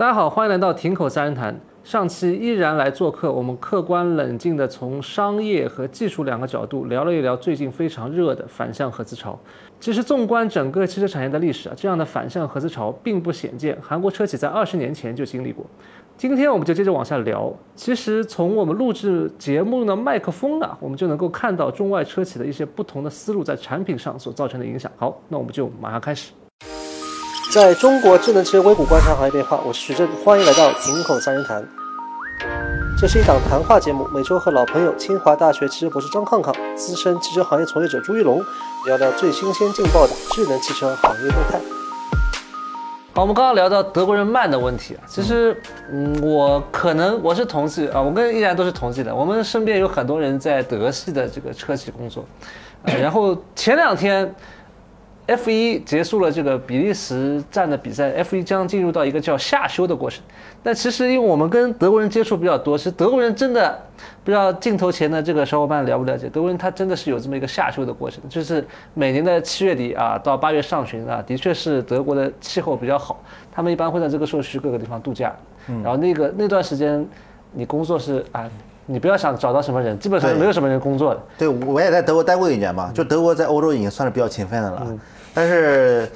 大家好，欢迎来到亭口三人谈。上期依然来做客，我们客观冷静的从商业和技术两个角度聊了一聊最近非常热的反向合资潮。其实纵观整个汽车产业的历史啊，这样的反向合资潮并不鲜见，韩国车企在二十年前就经历过。今天我们就接着往下聊。其实从我们录制节目的麦克风啊，我们就能够看到中外车企的一些不同的思路在产品上所造成的影响。好，那我们就马上开始。在中国智能汽车硅谷观察行业变化，我是徐正，欢迎来到亭口三人谈。这是一档谈话节目，每周和老朋友清华大学汽车博士张康康、资深汽车行业从业者朱一龙聊聊最新鲜劲爆的智能汽车行业动态。好，我们刚刚聊到德国人慢的问题啊，其实，嗯，我可能我是同济啊，我跟依然都是同济的，我们身边有很多人在德系的这个车企工作，呃、然后前两天。F 一结束了这个比利时站的比赛，F 一将进入到一个叫夏休的过程。但其实因为我们跟德国人接触比较多，其实德国人真的不知道镜头前的这个小伙伴了不了解，德国人他真的是有这么一个夏休的过程，就是每年的七月底啊到八月上旬啊，的确是德国的气候比较好，他们一般会在这个时候去各个地方度假。嗯然后那个那段时间，你工作是啊。你不要想找到什么人，基本上没有什么人工作的。对，我也在德国待过一年嘛，就德国在欧洲已经算是比较勤奋的了。但是，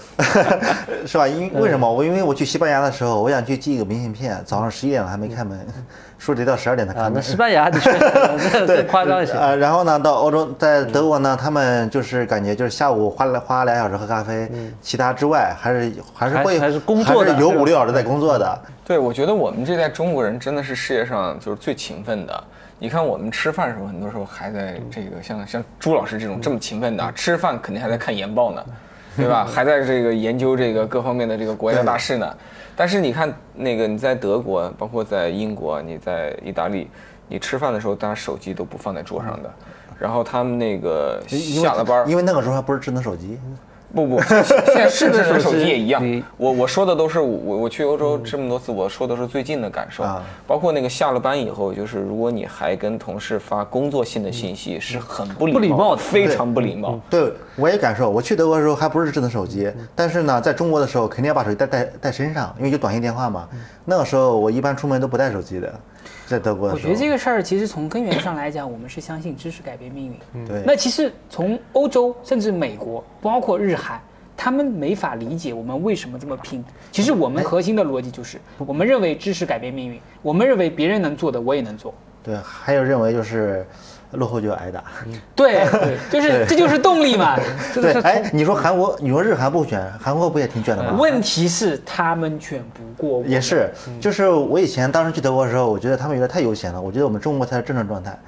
是吧？因为什么？我因为我去西班牙的时候，我想去寄一个明信片，早上十一点了还没开门，说得到十二点才开门。那西班牙的确 对夸张一些。呃，然后呢，到欧洲，在德国呢，他们就是感觉就是下午花了花俩小时喝咖啡，其他之外还是还是会还是工作的，有五六小时在工作的。对，我觉得我们这代中国人真的是世界上就是最勤奋的。你看我们吃饭的时候，很多时候还在这个像像朱老师这种这么勤奋的吃饭，肯定还在看研报呢。对吧？还在这个研究这个各方面的这个国家大事呢。但是你看那个你在德国，包括在英国，你在意大利，你吃饭的时候，大家手机都不放在桌上的。然后他们那个下了班，因为那个时候还不是智能手机。不不，现在 是智能手机也一样。我我说的都是我我去欧洲这么多次，我说的是最近的感受。包括那个下了班以后，就是如果你还跟同事发工作性的信息，是很不礼貌的，非常不礼貌。对，我也感受。我去德国的时候还不是智能手机，但是呢，在中国的时候肯定要把手机带带带身上，因为有短信电话嘛。那个时候我一般出门都不带手机的。在德国，我觉得这个事儿其实从根源上来讲，我们是相信知识改变命运。对。那其实从欧洲甚至美国，包括日韩，他们没法理解我们为什么这么拼。其实我们核心的逻辑就是，我们认为知识改变命运，我们认为别人能做的我也能做。对，还有认为就是。落后就要挨打，对，就是这就是动力嘛。对，哎，你说韩国，你说日韩不卷，韩国不也挺卷的吗？问题是他们卷不过。也是，就是我以前当时去德国的时候，我觉得他们有点太悠闲了。我觉得我们中国才是正常状态。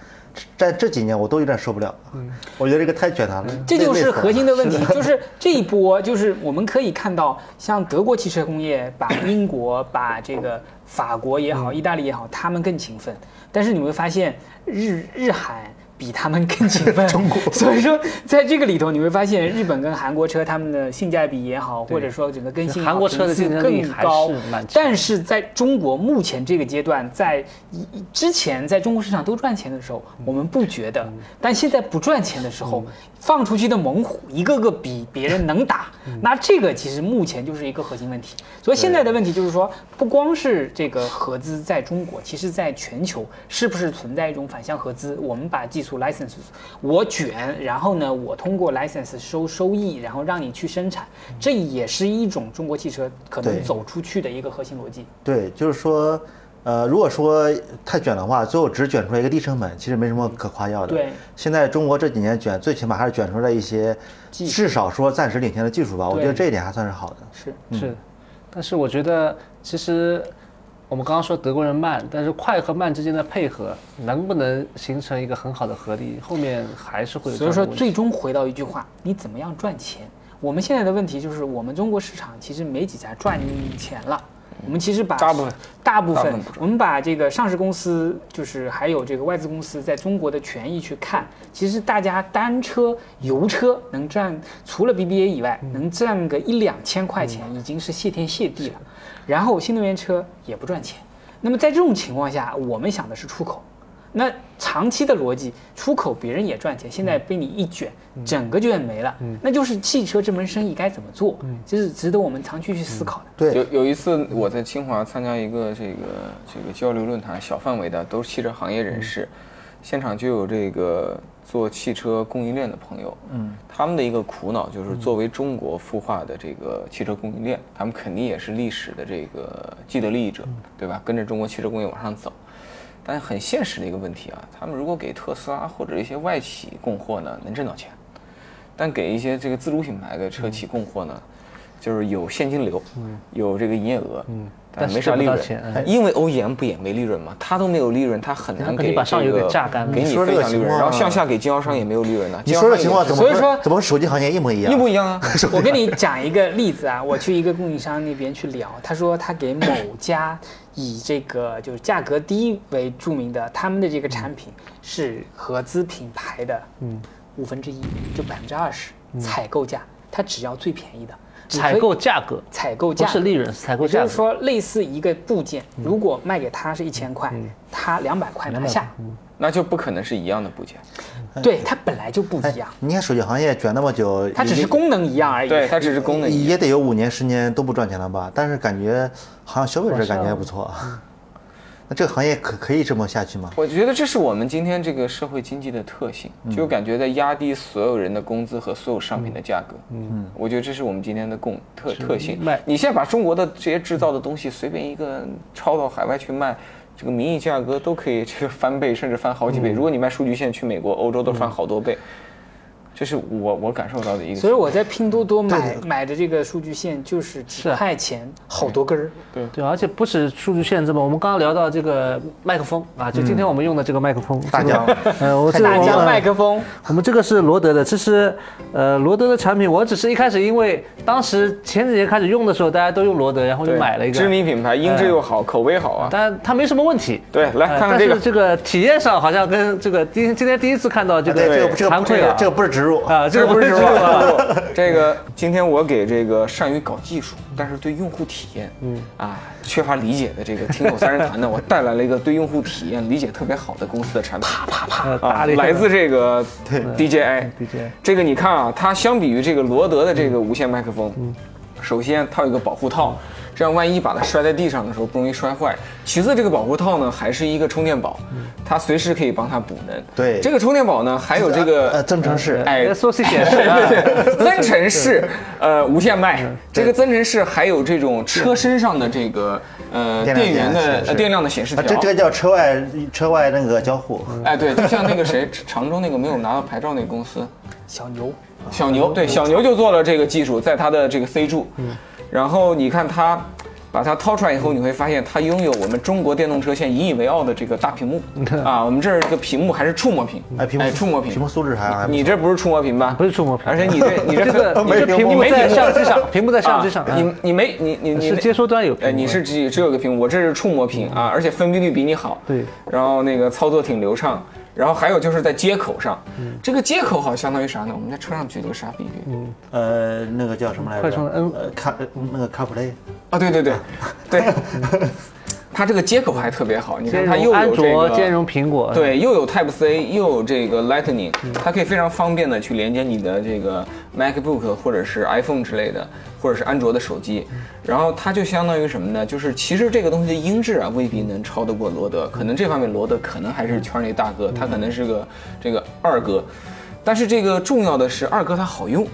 在这几年，我都有点受不了。嗯，我觉得这个太卷他了。这就是核心的问题，就是这一波，就是我们可以看到，像德国汽车工业，把英国、把这个法国也好，意大利也好，他们更勤奋。但是你会发现，日日韩。比他们更勤奋，所以说在这个里头你会发现，日本跟韩国车他们的性价比也好，或者说整个更新韩国车的竞争力高。但是在中国目前这个阶段，在之前在中国市场都赚钱的时候，我们不觉得，但现在不赚钱的时候。放出去的猛虎一个个比别人能打，那这个其实目前就是一个核心问题。所以现在的问题就是说，不光是这个合资在中国，其实在全球是不是存在一种反向合资？我们把技术 license 我卷，然后呢，我通过 license 收收益，然后让你去生产，这也是一种中国汽车可能走出去的一个核心逻辑。对，就是说。呃，如果说太卷的话，最后只卷出来一个低成本，其实没什么可夸耀的。对，现在中国这几年卷，最起码还是卷出来一些，至少说暂时领先的技术吧。我觉得这一点还算是好的。是是，但是我觉得其实我们刚刚说德国人慢，但是快和慢之间的配合能不能形成一个很好的合力，后面还是会有。所以说，最终回到一句话：你怎么样赚钱？我们现在的问题就是，我们中国市场其实没几家赚钱了。我们其实把大部分大部分，我们把这个上市公司，就是还有这个外资公司在中国的权益去看，其实大家单车油车能赚，除了 BBA 以外，能赚个一两千块钱，已经是谢天谢地了。然后新能源车也不赚钱。那么在这种情况下，我们想的是出口。那长期的逻辑，出口别人也赚钱，现在被你一卷，整个就也没了，那就是汽车这门生意该怎么做，这是值得我们长期去思考的。对，有有一次我在清华参加一个这个这个交流论坛，小范围的，都是汽车行业人士，现场就有这个做汽车供应链的朋友，嗯，他们的一个苦恼就是，作为中国孵化的这个汽车供应链，他们肯定也是历史的这个既得利益者，对吧？跟着中国汽车工业往上走。但很现实的一个问题啊，他们如果给特斯拉或者一些外企供货呢，能挣到钱；但给一些这个自主品牌的车企供货呢，就是有现金流，有这个营业额，但没啥利润。因为 OEM 不也没利润吗？他都没有利润，他很难给把上游给榨干了给你你说这个分享利润，然后向下给经销商也没有利润呢。你说这情况怎么和所以说怎么和手机行业一模一样？一模一样啊？我跟你讲一个例子啊，我去一个供应商那边去聊，他说他给某家以这个就是价格低为著名的，他们的这个产品是合资品牌的，嗯，五分之一，就百分之二十采购价，他只要最便宜的采购价格采购价是利润，是采购价就是说，类似一个部件，如果卖给他是一千块，他两百块拿下，那就不可能是一样的部件，对，它本来就不一样，你看手机行业卷那么久，它只是功能一样而已。对，它只是功能一样。也得有五年十年都不赚钱了吧？但是感觉好像消费者感觉还不错。那这个行业可可以这么下去吗？我觉得这是我们今天这个社会经济的特性，就感觉在压低所有人的工资和所有商品的价格。嗯，我觉得这是我们今天的共特特性卖。你现在把中国的这些制造的东西随便一个抄到海外去卖，这个名义价格都可以这个翻倍，甚至翻好几倍。如果你卖数据线去美国、欧洲，都翻好多倍。这是我我感受到的一个。所以我在拼多多买买的这个数据线就是几块钱，好多根儿。对对，而且不止数据线这么，我们刚刚聊到这个麦克风啊，就今天我们用的这个麦克风，大疆呃，我这个大疆麦克风，我们这个是罗德的，这是呃罗德的产品。我只是一开始因为当时前几年开始用的时候，大家都用罗德，然后就买了一个知。名品牌，音质又好，口碑好啊。但它没什么问题。对，来呃看看这个但是。这个体验上好像跟这个今今天第一次看到这个对，这个这个惭愧啊，这个这个不是植入啊，这不是植入 啊。这个今天我给这个善于搞技术，但是对用户体验，嗯啊缺乏理解的这个听口三人谈呢，我带来了一个对用户体验理解特别好的公司的产品。呃啊打了一，个来自这个 DJI。DJI 这个你看啊，它相比于这个罗德的这个无线麦克风，首先它有一个保护套，这样万一把它摔在地上的时候不容易摔坏。其次，这个保护套呢还是一个充电宝，它随时可以帮它补能。对这个充电宝呢还有这呃个增程式，哎显示啊，增程式，呃，无线麦，这个增程式还有这种车身上的这个呃电源的电量的显示啊，条。这这个叫车外车外那个交互，哎，对，就像那个谁，常州那个没有拿到牌照那个公司，小牛，小牛，对，小牛就做了这个技术，在它的这个 C 柱，然后你看它。把它掏出来以后，你会发现它拥有我们中国电动车现在引以为傲的这个大屏幕 啊！我们这儿这个屏幕还是触摸屏，哎，屏幕触摸屏，屏幕素质还还你这不是触摸屏吧？不是触摸屏而且你这你这 这个你这屏幕没在相机上，屏幕在相机上，啊你你没你你你是接收端有屏幕哎，你是只只有个屏幕，我这是触摸屏啊，而且分辨率比你好。对，然后那个操作挺流畅。然后还有就是在接口上，嗯这个接口好像相当于啥呢？我们在车上举了个啥比喻？呃，那个叫什么来着？快充 N 呃，卡呃那个 CarPlay，啊，对对对，对，它这个接口还特别好，你看它又有这卓，兼。容苹果，对，又有 Type C，又有这个 Lightning，它嗯可以非常方便的去连接你的这个 MacBook 或者是 iPhone 之类的，或者是安卓的手机。嗯然后它就相当于什么呢？就是其实这个东西的音质啊，未必能超得过罗德，可能这方面罗德可能还是圈内大哥，他可能是个这个二哥。但是这个重要的是二哥它好用，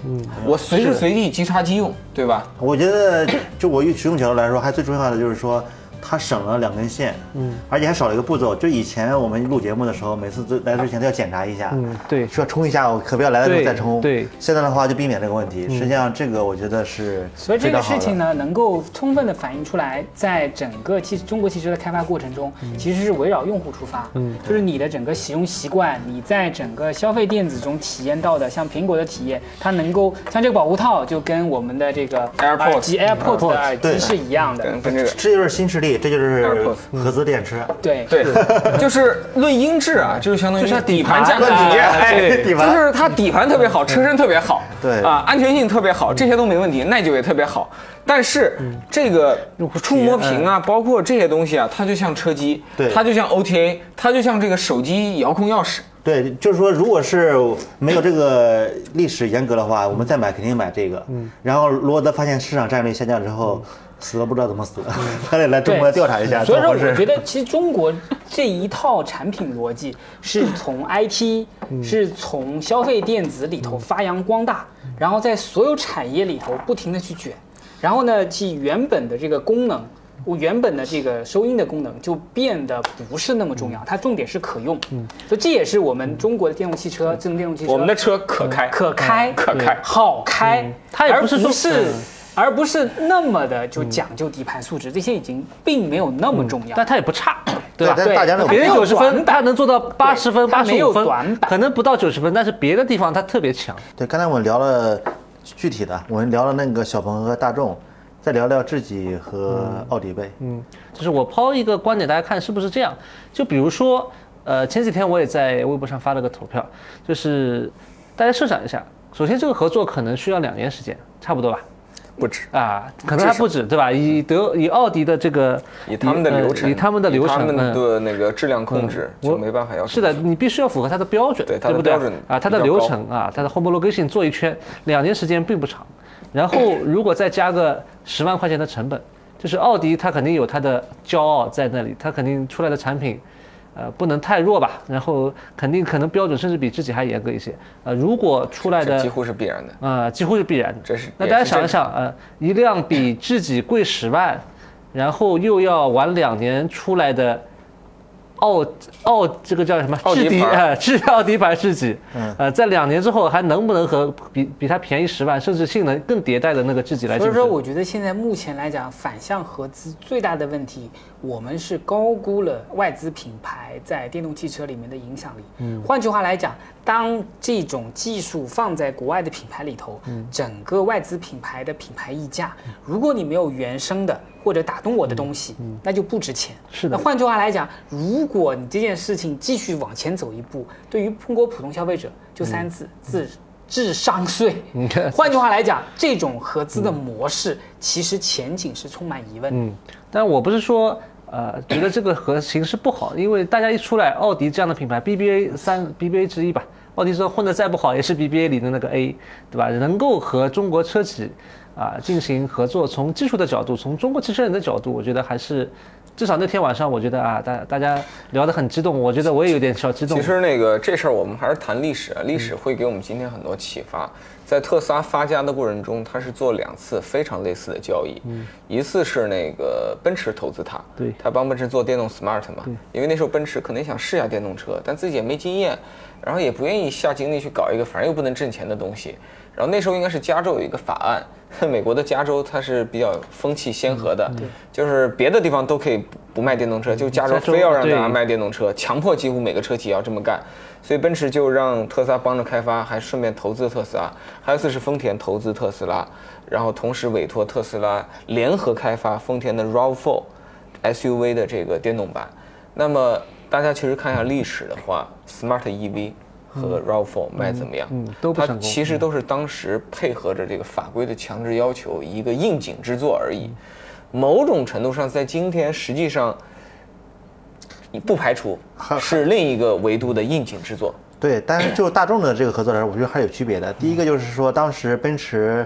我随时随地即插即用，对吧？我觉得就我用使用角度来说，还最重要的就是说。它省了两根线，嗯，而且还少了一个步骤。就以前我们录节目的时候，每次都来之前都要检查一下，嗯对。需要冲一下，我可不要来的时候再冲。对。现在的话就避免这个问题。实际上这个我觉得是所以这个事情呢，能够充分的反映出来，在整个汽中国汽车的开发过程中，其实是围绕用户出发，嗯，就是你的整个使用习惯，你在整个消费电子中体验到的，像苹果的体验，它能够像这个保护套，就跟我们的这个 AirPods 耳机 AirPods 的耳机是一样的，跟跟这个这就是新势力。以这就是合资电池。对对，就是论音质啊，就是相当于就像底底盘价格啊底就是它底盘特别好，车身特别好，对啊，安全性特别好，这些都没问题，耐久也特别好。但是这个触摸屏啊，包括这些东西啊，它就像车机，对它就像 OTA，它就像这个手机遥控钥匙。对，就是说，如果是没有这个历史严格的话，我们再买肯定买这个。嗯。然后罗德发现市场占有率下降之后，死了不知道怎么死，还得来中国调查一下。所以说，我觉得其实中国这一套产品逻辑是从 IT，是从消费电子里头发扬光大，然后在所有产业里头不停的去卷，然后呢，其原本的这个功能。我原本的这个收音的功能就变得不是那么重要，它重点是可用，所以这也是我们中国的电动汽车、智能电动汽车我们的车可开，可开、可开好开，它也不是说是嗯而不是那么的就讲究底盘素质，这些已经并没有那么重要。但它也不差，对吧？对大家别人九十分，短板他能做到八十分、八十五分可能不到九十分，但是别的地方他特别强。对，刚才我们聊了具体的，我们聊了那个小鹏和大众，再聊聊智己和奥迪呗。嗯，就是我抛一个观点，大家看是不是这样？就比如说，呃，前几天我也在微博上发了个投票，就是大家设想一下，首先这个合作可能需要两年时间，差不多吧？不止。啊，可能还不止，对吧？以德以奥迪的这个以他们的呃流程，以他们的流程，以他们嗯的那个质量控制，我就没办法要求。是的，你必须要符合它的标准，对它的不对标准啊？它的流程啊，它的 homologation 做一圈，两年时间并不长。然后如果再加个十万块钱的成本，就是奥迪它肯定有它的骄傲在那里，它肯定出来的产品，呃，不能太弱吧？然后肯定可能标准甚至比自己还严格一些。呃，如果出来的几乎是必然的。呃、几乎是必然的。这是那大家想一想，呃，一辆比自己贵十万，然后又要晚两年出来的奥奥这个叫什么？奥迪呃，智奥迪牌智己，呃，在两年之后还能不能和比比它便宜十万，甚至性能更迭代的那个智己来？所以说，我觉得现在目前来讲，反向合资最大的问题，我们是高估了外资品牌在电动汽车里面的影响力。嗯，换句话来讲，当这种技术放在国外的品牌里头，整个外资品牌的品牌溢价，如果你没有原生的或者打动我的东西，那就不值钱。是的那换句话来讲，如果你这件事情继续往前走一步，对于中国普通消费者，就三字自智商税。换句话来讲，这种合资的模式其实前景是充满疑问的。嗯，但我不是说。呃，觉得这个和形式不好，因为大家一出来，奥迪这样的品牌，BBA 三 BBA 之一吧，奥迪说混得再不好，也是 BBA 里的那个 A，对吧？能够和中国车企啊进行合作，从技术的角度，从中国汽车人的角度，我觉得还是，至少那天晚上，我觉得啊，大大家聊得很激动，我觉得我也有点小激动。其实那个这事儿我们还是谈历史啊，历史会给我们今天很多启发。在特斯拉发家的过程中，他是做两次非常类似的交易，一次是那个奔驰投资他，对他帮奔驰做电动 smart 嘛，因为那时候奔驰可能想试下电动车，但自己也没经验，然后也不愿意下精力去搞一个反正又不能挣钱的东西。然后那时候应该是加州有一个法案，美国的加州它是比较风气先河的，就是别的地方都可以不不卖电动车，就加州非要让大家卖电动车，强迫几乎每个车企要这么干。所以奔驰就让特斯拉帮着开发，还顺便投资特斯拉。还有一次是丰田投资特斯拉，然后同时委托特斯拉联合开发丰田的 RAV4 SUV 的这个电动版。那么大家其实看一下历史的话，Smart EV 和 RAV4 卖怎么样？嗯都不它成功其实都是当时配合着这个法规的强制要求，一个应景之作而已。某种程度上，在今天实际上，你不排除是另一个维度的应景之作。对，但是就大众的这个合作来说，我觉得还是有区别的。第一个就是说，当时奔驰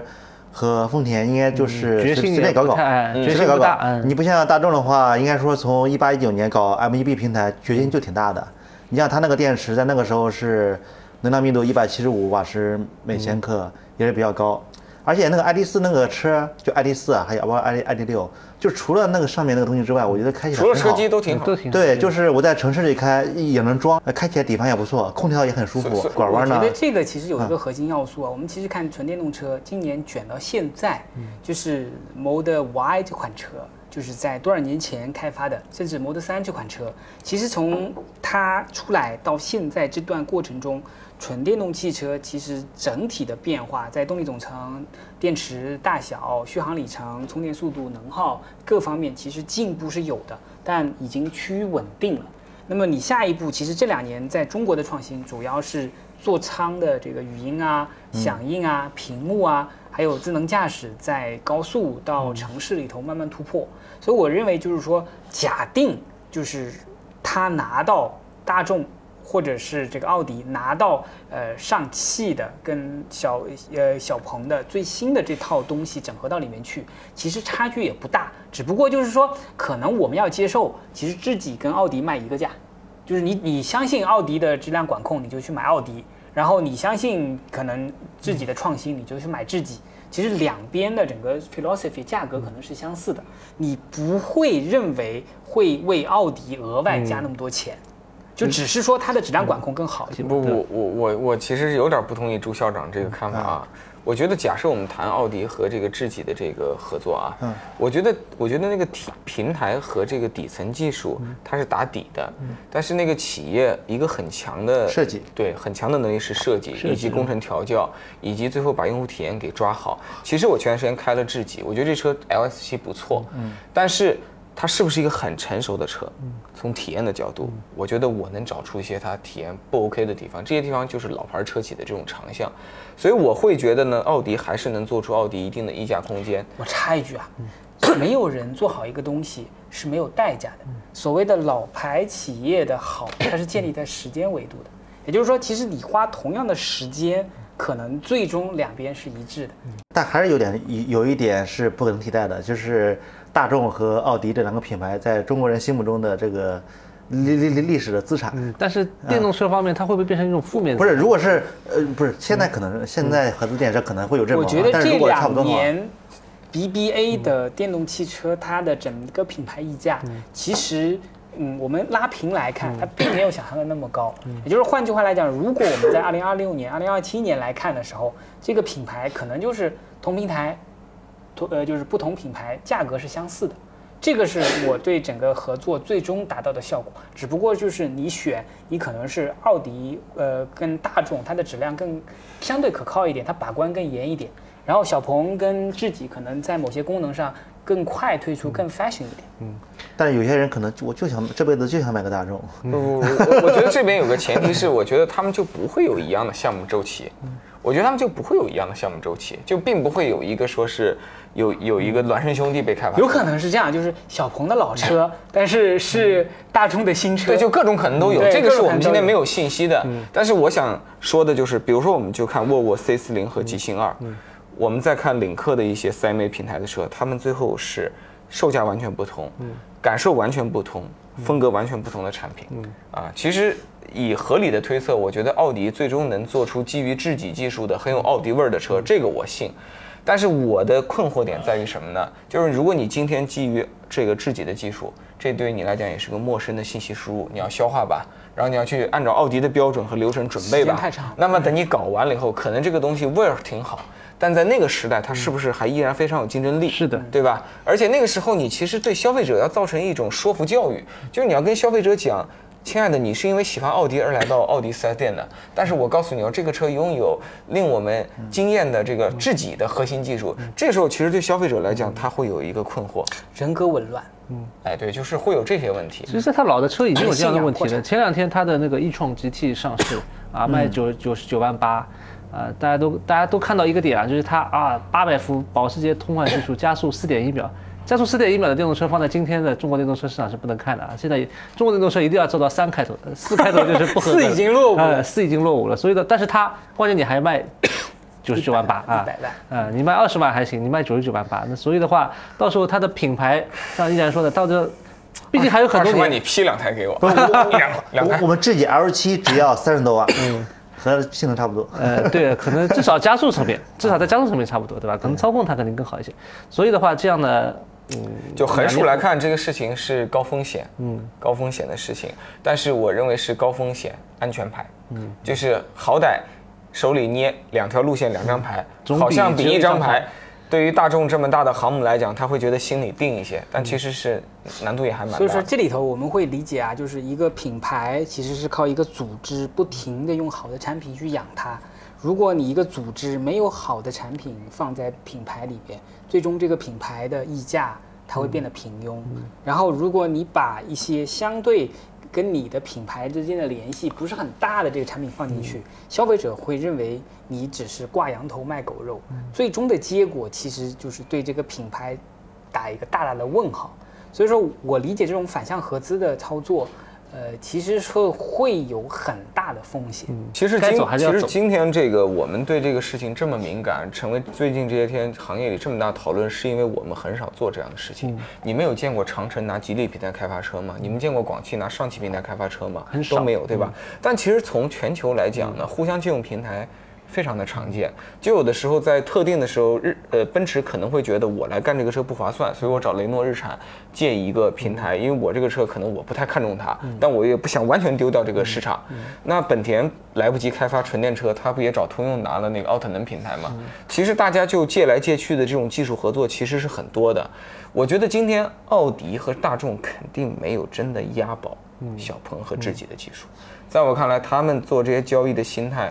和丰田应该就是随便搞搞，随决心便搞搞。不大嗯你不像大众的话，应该说从一八一九年搞 MEB 平台，决心就挺大的。你像它那个电池在那个时候是能量密度一百七十五瓦时每千克，也是比较高。而且那个 ID 四那个车，就 ID 四啊，还有包括 ID ID 六，就除了那个上面那个东西之外，我觉得开起来除了车机都挺好都。挺对，就是我在城市里开也能装，呃开起来底盘也不错，空调也很舒服，拐弯呢我觉得。这个其实有一个核心要素啊，我们其实看纯电动车，今年卷到现在，就是 Model Y 这款车，就是在多少年前开发的，甚至 Model 3这款车，其实从它出来到现在这段过程中，纯电动汽车其实整体的变化，在动力总成、电池大小、续航里程、充电速度、能耗各方面，其实进步是有的，但已经趋于稳定了。那么你下一步，其实这两年在中国的创新，主要是座舱的这个语音啊、响应啊、屏幕啊，还有智能驾驶，在高速到城市里头慢慢突破。所以我认为就是说，假定就是他拿到大众或者是这个奥迪拿到呃上汽的跟小呃小鹏的最新的这套东西整合到里面去，其实差距也不大，只不过就是说可能我们要接受，其实自己跟奥迪卖一个价，就是你你相信奥迪的质量管控，你就去买奥迪，然后你相信可能自己的创新，你就去买自己。其实两边的整个 philosophy 价格可能是相似的，你不会认为会为奥迪额外加那么多钱，就只是说它的质量管控更好一些。不，我我我我其实有点不同意朱校长这个看法啊。我觉得，假设我们谈奥迪和这个智己的这个合作啊，嗯，我觉得，我觉得那个体平台和这个底层技术它是打底的，嗯。但是那个企业一个很强的设计，对，很强的能力是设计以及工程调教，以及最后把用户体验给抓好。其实我前段时间开了智己，我觉得这车 L S 七不错，嗯，但是。它是不是一个很成熟的车？从体验的角度，我觉得我能找出一些它体验不 OK 的地方。这些地方就是老牌车企的这种长项，所以我会觉得呢，奥迪还是能做出奥迪一定的溢价空间。我插一句啊，没有人做好一个东西是没有代价的。所谓的老牌企业的好，它是建立在时间维度的。也就是说，其实你花同样的时间，可能最终两边是一致的。但还是有点有有一点是不可能替代的，就是。大众和奥迪这两个品牌在中国人心目中的这个历历历历史的资产，但是电动车方面，它会不会变成一种负面？不是，如果是呃，不是，现在可能现在合资电车可能会有这种，我觉得这两年 BBA 的电动汽车它的整个品牌溢价，其实嗯，我们拉平来看，它并没有想象的那么高。也就是换句话来讲，如果我们在二零二六年、二零二七年来看的时候，这个品牌可能就是同平台。呃，就是不同品牌价格是相似的，这个是我对整个合作最终达到的效果。只不过就是你选，你可能是奥迪，呃，跟大众，它的质量更相对可靠一点，它把关更严一点。然后小鹏跟智己可能在某些功能上更快推出，更 fashion 一点。嗯，但是有些人可能我就想这辈子就想买个大众。不不不，我觉得这边有个前提是，我觉得他们就不会有一样的项目周期。我觉得他们就不会有一样的项目周期，就并不会有一个说是。有有一个孪生兄弟被开发，有可能是这样，就是小鹏的老车，但是是大众的新车，对，就各种可能都有。这个是我们今天没有信息的。但是我想说的就是，比如说我们就看沃尔沃 C 四零和极星二，我们再看领克的一些三 A 平台的车，他们最后是售价完全不同，感受完全不同，风格完全不同的产品。啊，其实以合理的推测，我觉得奥迪最终能做出基于智己技术的很有奥迪味儿的车，这个我信。但是我的困惑点在于什么呢？就是如果你今天基于这个智己的技术，这对于你来讲也是个陌生的信息输入，你要消化吧，然后你要去按照奥迪的标准和流程准备吧。太长。那么等你搞完了以后，可能这个东西味儿挺好，但在那个时代，它是不是还依然非常有竞争力？是的，对吧？而且那个时候，你其实对消费者要造成一种说服教育，就是你要跟消费者讲。亲爱的，你是因为喜欢奥迪而来到奥迪 4S 店的，但是我告诉你哦，这个车拥有令我们惊艳的这个智己的核心技术。这时候其实对消费者来讲，他会有一个困惑，人格紊乱。嗯，哎，对，就是会有这些问题。其实他老的车已经有这样的问题了。前两天他的那个 e 创 GT 上市啊，卖九九十九万八，啊，大家都大家都看到一个点啊，就是它啊，八百伏保时捷通换技术加速四点一秒。加速四点一秒的电动车放在今天的中国电动车市场是不能看的啊！现在中国电动车一定要做到三开头，四开头就是不合四已经落伍了，四已经落伍了。所以呢，但是它关键你还卖九十九万八啊，一百万啊，你卖二十万还行，你卖九十九万八，那所以的话，到时候它的品牌像依然说的，到这毕竟还有很多年，你批两台给我，两两台。我们智己 L 七只要三十多万，嗯，和性能差不多。呃，对，可能至少加速层面，至少在加速层面差不多，对吧？可能操控它肯定更好一些。所以的话，这样的。嗯，就横竖来看，这个事情是高风险，嗯，高风险的事情，但是我认为是高风险安全牌，嗯，就是好歹手里捏两条路线两张牌，好像比一张牌对于大众这么大的航母来讲，他会觉得心里定一些，但其实是难度也还蛮大的。所以说这里头我们会理解啊，就是一个品牌其实是靠一个组织不停的用好的产品去养它。如果你一个组织没有好的产品放在品牌里边，最终这个品牌的溢价它会变得平庸。然后如果你把一些相对跟你的品牌之间的联系不是很大的这个产品放进去，消费者会认为你只是挂羊头卖狗肉，最终的结果其实就是对这个品牌打一个大大的问号。所以说我理解这种反向合资的操作，呃，其实说会有很大的风险。其实今其实今天这个我们对这个事情这么敏感，成为最近这些天行业里这么大讨论，是因为我们很少做这样的事情。嗯你们有见过长城拿吉利平台开发车吗？你们见过广汽拿上汽平台开发车吗？很少都没有，对吧？嗯但其实从全球来讲呢，互相借用平台。非常的常见，就有的时候在特定的时候，日呃奔驰可能会觉得我来干这个车不划算，所以我找雷诺、日产借一个平台，因为我这个车可能我不太看重它，但我也不想完全丢掉这个市场。那本田来不及开发纯电车，它不也找通用拿了那个奥特能平台吗？其实大家就借来借去的这种技术合作其实是很多的。我觉得今天奥迪和大众肯定没有真的押宝小鹏和智己的技术，在我看来，他们做这些交易的心态。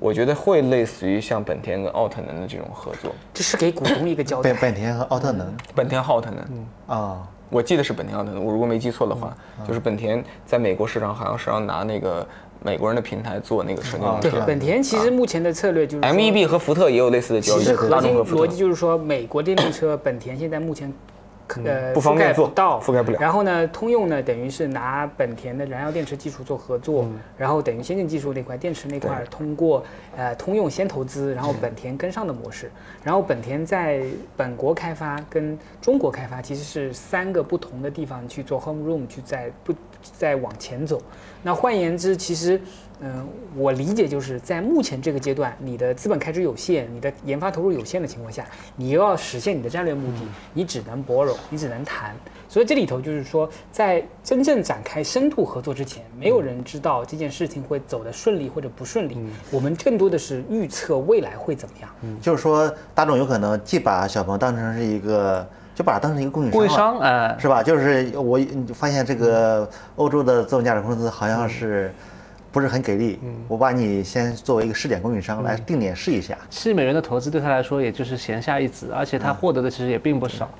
我觉得会类似于像本田跟奥特能的这种合作，这是给股东一个交代本。本田和奥特能本田和奥特能，啊，我记得是本田奥特能，我如果没记错的话，就是本田在美国市场好像是要拿那个美国人的平台做那个纯电动对车。本田其实目前的策略就是说 MEB 和福特也有类似的交易，其实核大心逻辑。就是说，美国电动车本田现在目前。呃，覆盖不方便做不到，覆盖不了。然后呢，通用呢，等于是拿本田的燃料电池技术做合作，然后等于先进技术那块电池那块儿通过呃通用先投资，然后本田跟上的模式。然后本田在本国开发跟中国开发其实是三个不同的地方去做 home room，去在不再往前走。那换言之，其实，嗯、我理解就是在目前这个阶段，你的资本开支有限，你的研发投入有限的情况下，你又要实现你的战略目的，你只能 borrow，你只能谈。所以这里头就是说，在真正展开深度合作之前，没有人知道这件事情会走得顺利或者不顺利。我们更多的是预测未来会怎么样。嗯就是说大众有可能既把小鹏当成是一个，就把它当成一个供应商供应商哎，是吧？就是我你发现这个欧洲的自动驾驶公司好像是不是很给力，我把你先作为一个试点供应商来定点试一下。七美元的投资对他来说也就是闲下一子，而且他获得的其实也并不少。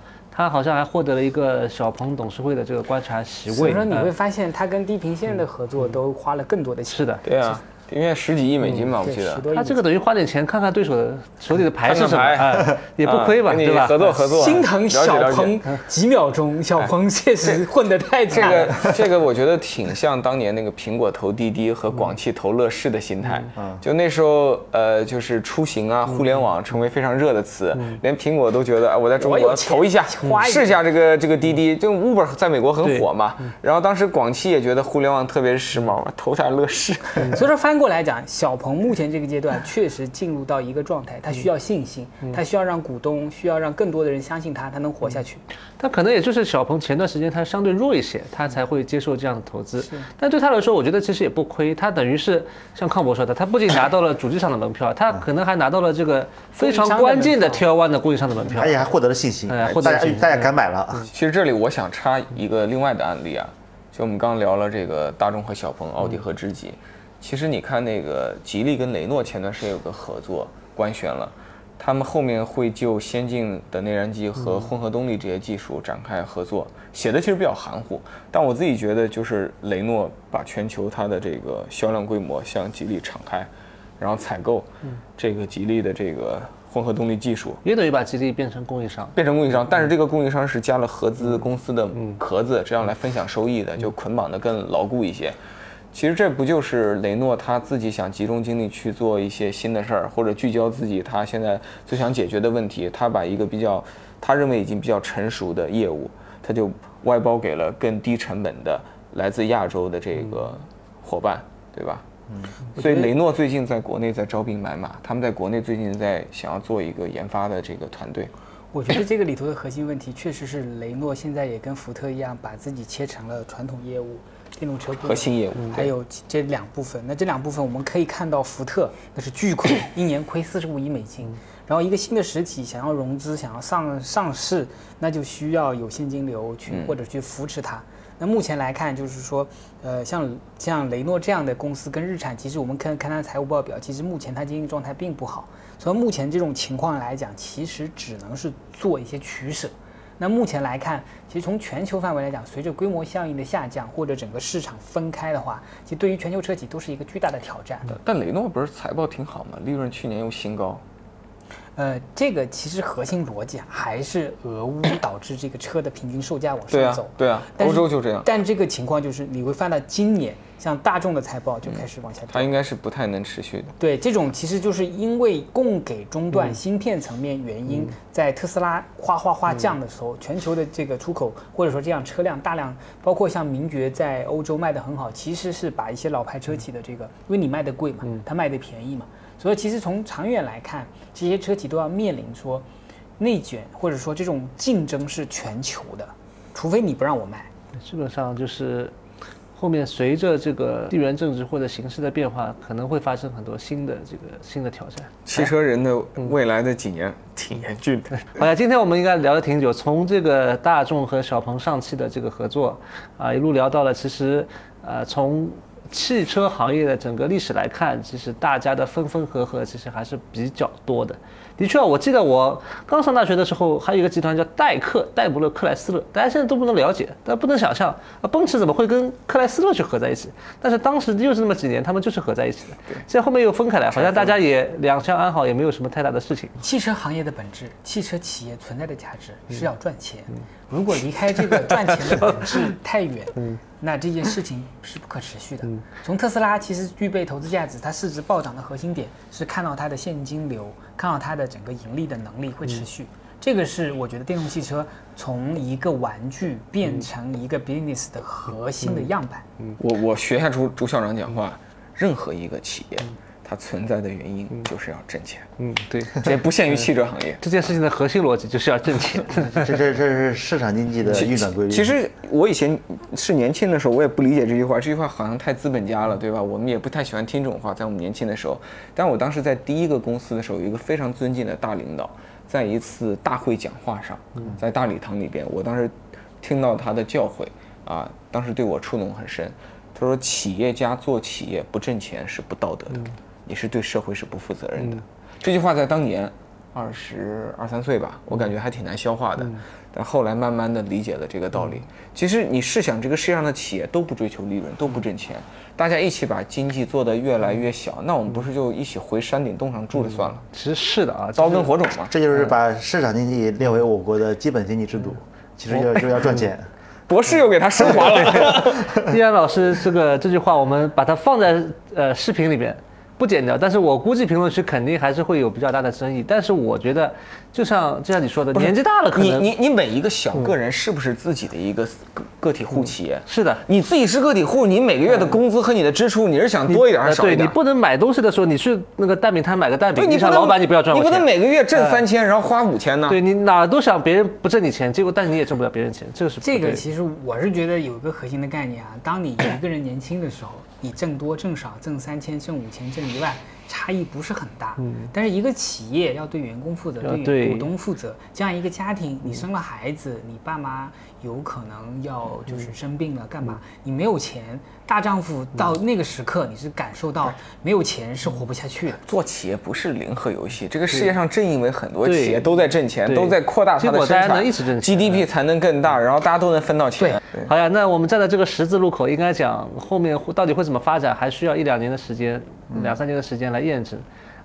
他好像还获得了一个小鹏董事会的这个观察席位。所以说你呃会发现，他跟地平线的合作都花了更多的钱。是的，对啊，因为十几亿美金嘛，我，记得。他这个等于花点钱看看对手的手里的牌是什么，也不亏吧，啊跟你对吧？合作合作，心疼小鹏几秒钟，小鹏确实混得太这惨这。个这个我觉得挺像当年那个苹果投滴滴和广汽投乐视的心态。就那时候，呃，就是出行啊、互联网成为非常热的词，连苹果都觉得，啊，我在中国我投一下，试一下这个这个滴滴。就 Uber 在美国很火嘛，然后当时广汽也觉得互联网特别时髦，投下乐视。所以说翻过来讲，小鹏目前这个阶段确实进入到一个状态，它需要信心，它需要让股东，需要让更多的人相信它，它能活下去。他可能也就是小鹏前段时间他相对弱一些，他才会接受这样的投资。但对他来说，我觉得其实也不亏。他等于是像康博说的，他不仅拿到了主机厂的门票，他可能还拿到了这个非常关键的 Tier One 的供应商的门票而。且还获得了信心，哎获得大家大家敢买了。其实这里我想插一个另外的案例啊，就我们刚刚聊了这个大众和小鹏、奥迪和知己，其实你看那个吉利跟雷诺前段时间有个合作官宣了，他们后面会就先进的内燃机和混合动力这些技术展开合作，写的其实比较含糊，但我自己觉得就是雷诺把全球它的这个销量规模向吉利敞开，然后采购这个吉利的这个混合动力技术，也等于把吉利变成供应商。变成供应商，但是这个供应商是加了合资公司的壳子，这样来分享收益的，就捆绑的更牢固一些。其实这不就是雷诺他自己想集中精力去做一些新的事儿，或者聚焦自己他现在最想解决的问题，他把一个比较他认为已经比较成熟的业务，他就外包给了更低成本的来自亚洲的这个伙伴，对吧？嗯所以雷诺最近在国内在招兵买马，他们在国内最近在想要做一个研发的这个团队。我觉得这个里头的核心问题，确实是雷诺现在也跟福特一样，把自己切成了传统业务、电动车部核心业务还有这两部分。那这两部分我们可以看到，福特那是巨亏，一年亏四十五亿美金。然后一个新的实体想要融资，想要上上市，那就需要有现金流去或者去扶持它。那目前来看，就是说，呃，像像雷诺这样的公司跟日产，其实我们看看它财务报表，其实目前它经营状态并不好。从目前这种情况来讲，其实只能是做一些取舍。那目前来看，其实从全球范围来讲，随着规模效应的下降或者整个市场分开的话，其实对于全球车企都是一个巨大的挑战。但雷诺不是财报挺好吗？利润去年又新高。呃，这个其实核心逻辑啊，还是俄乌 导致这个车的平均售价往上走。，对啊，欧洲就这样，但这个情况就是你会发现，今年像大众的财报就开始往下掉。它应该是不太能持续的。对，这种其实就是因为供给中断、芯片层面原因，在特斯拉哗哗哗降的时候，全球的这个出口或者说这样车辆大量，包括像名爵在欧洲卖得很好，其实是把一些老牌车企的这个，因为你卖的贵嘛，它卖的便宜嘛，所以其实从长远来看，这些车企都要面临说内卷，或者说这种竞争是全球的，除非你不让我卖。基本上就是后面随着这个地缘政治或者形势的变化，可能会发生很多新的这个新的挑战。汽车人的未来的几年挺严峻的。好呀，今天我们应该聊了挺久，从这个大众和小鹏上汽的这个合作啊，一路聊到了其实呃从。汽车行业的整个历史来看，其实大家的分分合合其实还是比较多的。的确啊，我记得我刚上大学的时候，还有一个集团叫戴克戴姆勒克莱斯勒，大家现在都不能了解，大家不能想象啊，奔驰怎么会跟克莱斯勒去合在一起？但是当时又是那么几年，他们就是合在一起的。现在后面又分开来，好像大家也两相安好，也没有什么太大的事情。汽车行业的本质，汽车企业存在的价值是要赚钱。如果离开这个赚钱的本质太远，那这件事情是不可持续的。从特斯拉其实具备投资价值，它市值暴涨的核心点是看到它的现金流，看到它的整个盈利的能力会持续。这个是我觉得电动汽车从一个玩具变成一个 business 的核心的样板。我我学一下朱朱校长讲话，任何一个企业，它存在的原因就是要挣钱，嗯，对，这不限于汽车行业。这件事情的核心逻辑就是要挣钱。这这这是市场经济的运转规律。其实我以前是年轻的时候，我也不理解这句话，这句话好像太资本家了，对吧？我们也不太喜欢听这种话，在我们年轻的时候。但我当时在第一个公司的时候，有一个非常尊敬的大领导，在一次大会讲话上，在大礼堂里边，我当时听到他的教诲啊，当时对我触动很深。他说：“企业家做企业不挣钱是不道德的，你是对社会是不负责任的。这句话在当年二十二三岁吧，我感觉还挺难消化的。但后来慢慢的理解了这个道理。其实你试想，这个世界上的企业都不追求利润，都不挣钱，大家一起把经济做得越来越小，那我们不是就一起回山顶洞上住着算了？其实是的啊，刀耕火种嘛。这就是把市场经济列为我国的基本经济制度，其实就就要赚钱。博士又给他升华了。易然老师这个这句话，我们把它放在呃视频里边，不剪掉。但是我估计评论区肯定还是会有比较大的争议。但是我觉得，就像就像你说的，年纪大了可能你你你每一个小个人是不是自己的一个个个体户企业？是的。你自己是个体户，你每个月的工资和你的支出，你是想多一点还是少一点？对你不能买东西的时候，你去那个蛋饼摊买个蛋饼，对你想老板你不要赚我钱。你不能每个月挣哎三千，然后花五千呢？对你哪都想别人不挣你钱，结果但是你也挣不了别人钱，这个是这个其实我是觉得有一个核心的概念啊，当你一个人年轻的时候，你挣多挣少，挣三千、挣五千、挣一万，差异不是很大。嗯，但是一个企业要对员工负责，对股东负责，这样一个家庭，你生了孩子，你爸妈有可能要就是生病了，干嘛？你没有钱，大丈夫到那个时刻，你是感受到没有钱是活不下去的。做企业不是零和游戏，这个世界上正因为很多企业都在挣钱，都在扩大它的生结果大家能产一起挣钱，GDP 才能更大，然后大家都能分到钱。对好呀，那我们站在这个十字路口，应该讲后面会到底会怎么发展，还需要一两年的时间，两三年的时间来验证。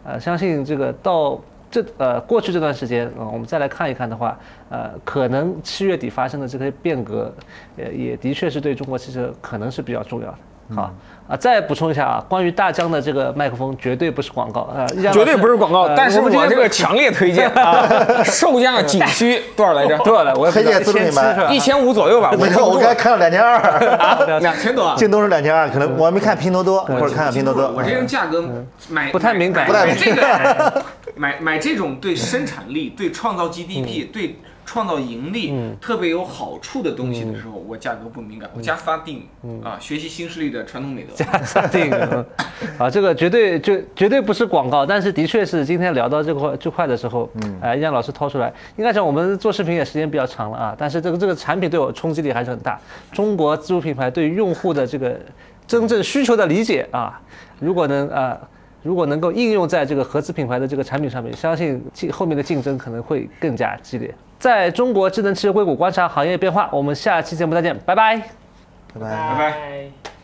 呃，相信这个到这呃过去这段时间，呃，我们再来看一看的话，呃，可能七月底发生的这些变革，呃，也的确是对中国汽车可能是比较重要的。好啊，再补充一下啊，关于大疆的这个麦克风绝对不是广告啊，呃绝对不是广告，呃但是我这个强烈推荐啊，售价仅需多少来着？多少来？我推荐自助品牌。1700是吧？一千五左右吧，我看我刚才看到两千二，啊，两千多啊。京东是两千二，可能我还没看拼多多，或者看看拼多多。我这种价格买不太敏感。不太买这个，买买这种对生产力、对创造 GDP、对创造盈利、嗯特别有好处的东西的时候，我价格不敏感，我加发定、啊，学习新势力的传统美德。加上定嗯 啊，这个绝对就绝对不是广告，但是的确是今天聊到这块这块的时候，嗯，哎，杨老师掏出来，应该讲我们做视频也时间比较长了啊，但是这个这个产品对我冲击力还是很大。中国自主品牌对于用户的这个真正需求的理解啊，如果能啊。如果能够应用在这个合资品牌的这个产品上面，相信竞后面的竞争可能会更加激烈。在中国智能汽车硅谷观察行业变化，我们下期节目再见，拜拜。拜拜。拜拜拜